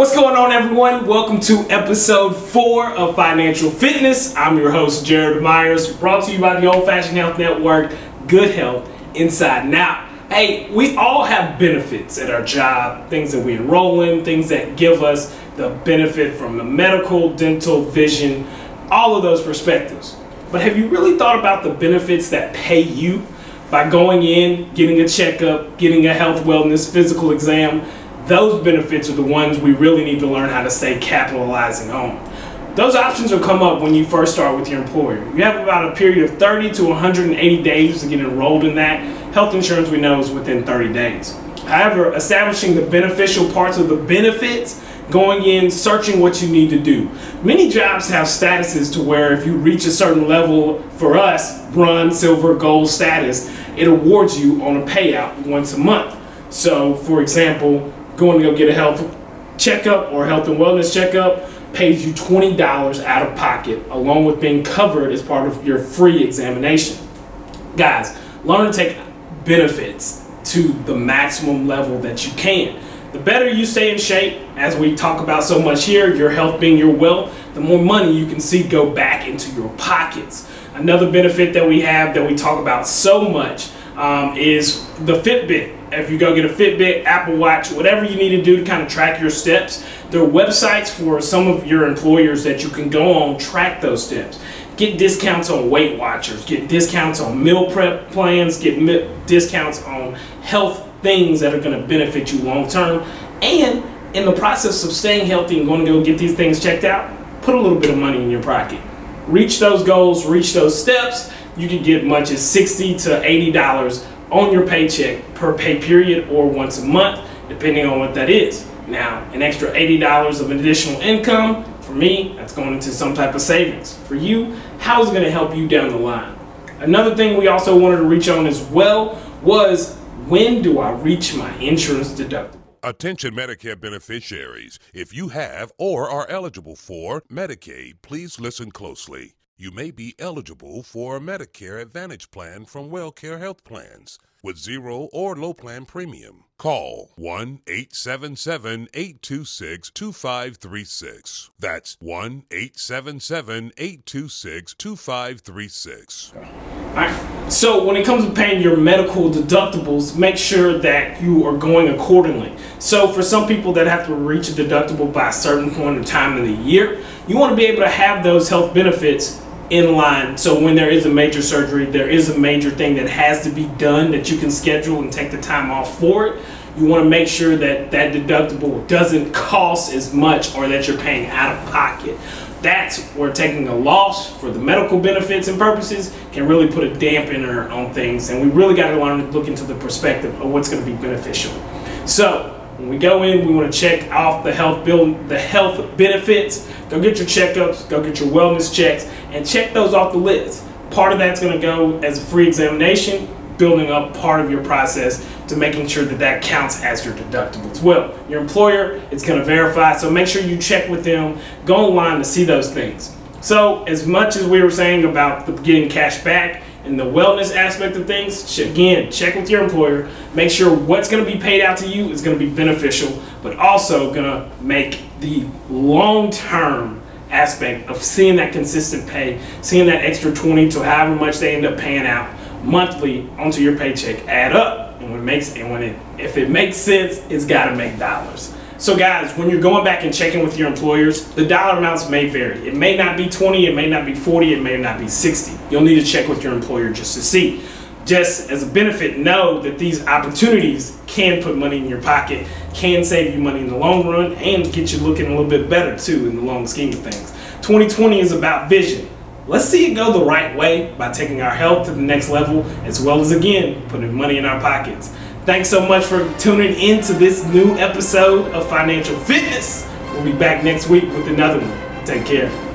What's going on, everyone? Welcome to episode four of Financial Fitness. I'm your host, Jared Myers, brought to you by the Old Fashioned Health Network, Good Health Inside Now. Hey, we all have benefits at our job, things that we enroll in, things that give us the benefit from the medical, dental, vision, all of those perspectives. But have you really thought about the benefits that pay you by going in, getting a checkup, getting a health, wellness, physical exam? Those benefits are the ones we really need to learn how to stay capitalizing on. Those options will come up when you first start with your employer. You have about a period of 30 to 180 days to get enrolled in that. Health insurance, we know, is within 30 days. However, establishing the beneficial parts of the benefits, going in, searching what you need to do. Many jobs have statuses to where if you reach a certain level, for us, bronze, silver, gold status, it awards you on a payout once a month. So, for example, going to go get a health checkup or health and wellness checkup pays you $20 out of pocket along with being covered as part of your free examination. Guys, learn to take benefits to the maximum level that you can. The better you stay in shape, as we talk about so much here, your health being your wealth, the more money you can see go back into your pockets. Another benefit that we have that we talk about so much um, is the Fitbit if you go get a Fitbit, Apple Watch, whatever you need to do to kind of track your steps, there are websites for some of your employers that you can go on, track those steps. Get discounts on Weight Watchers, get discounts on meal prep plans, get mi- discounts on health things that are going to benefit you long term. And in the process of staying healthy and going to go get these things checked out, put a little bit of money in your pocket. Reach those goals, reach those steps. You can get much as 60 to $80 on your paycheck per pay period or once a month, depending on what that is. Now, an extra $80 of additional income, for me, that's going into some type of savings. For you, how is it going to help you down the line? Another thing we also wanted to reach on as well was when do I reach my insurance deductible? Attention Medicare beneficiaries. If you have or are eligible for Medicaid, please listen closely you may be eligible for a Medicare Advantage plan from WellCare Health Plans with zero or low plan premium. Call 1 877 826 2536. That's 1 877 826 2536. Alright, so when it comes to paying your medical deductibles, make sure that you are going accordingly. So for some people that have to reach a deductible by a certain point in time in the year, you want to be able to have those health benefits in line. So when there is a major surgery, there is a major thing that has to be done that you can schedule and take the time off for it. You want to make sure that that deductible doesn't cost as much or that you're paying out of pocket. That's where taking a loss for the medical benefits and purposes can really put a dampener on things. And we really got to learn to look into the perspective of what's going to be beneficial. So when we go in, we want to check off the health bill, the health benefits. Go get your checkups, go get your wellness checks, and check those off the list. Part of that's going to go as a free examination, building up part of your process to making sure that that counts as your deductible as well. Your employer is going to verify, so make sure you check with them. Go online to see those things. So, as much as we were saying about the getting cash back, in the wellness aspect of things, again, check with your employer. Make sure what's going to be paid out to you is going to be beneficial, but also going to make the long term aspect of seeing that consistent pay, seeing that extra 20 to however much they end up paying out monthly onto your paycheck add up. And when it makes and when it if it makes sense, it's got to make dollars. So, guys, when you're going back and checking with your employers, the dollar amounts may vary. It may not be 20, it may not be 40, it may not be 60. You'll need to check with your employer just to see. Just as a benefit, know that these opportunities can put money in your pocket, can save you money in the long run, and get you looking a little bit better too in the long scheme of things. 2020 is about vision. Let's see it go the right way by taking our health to the next level, as well as again putting money in our pockets. Thanks so much for tuning in to this new episode of Financial Fitness. We'll be back next week with another one. Take care.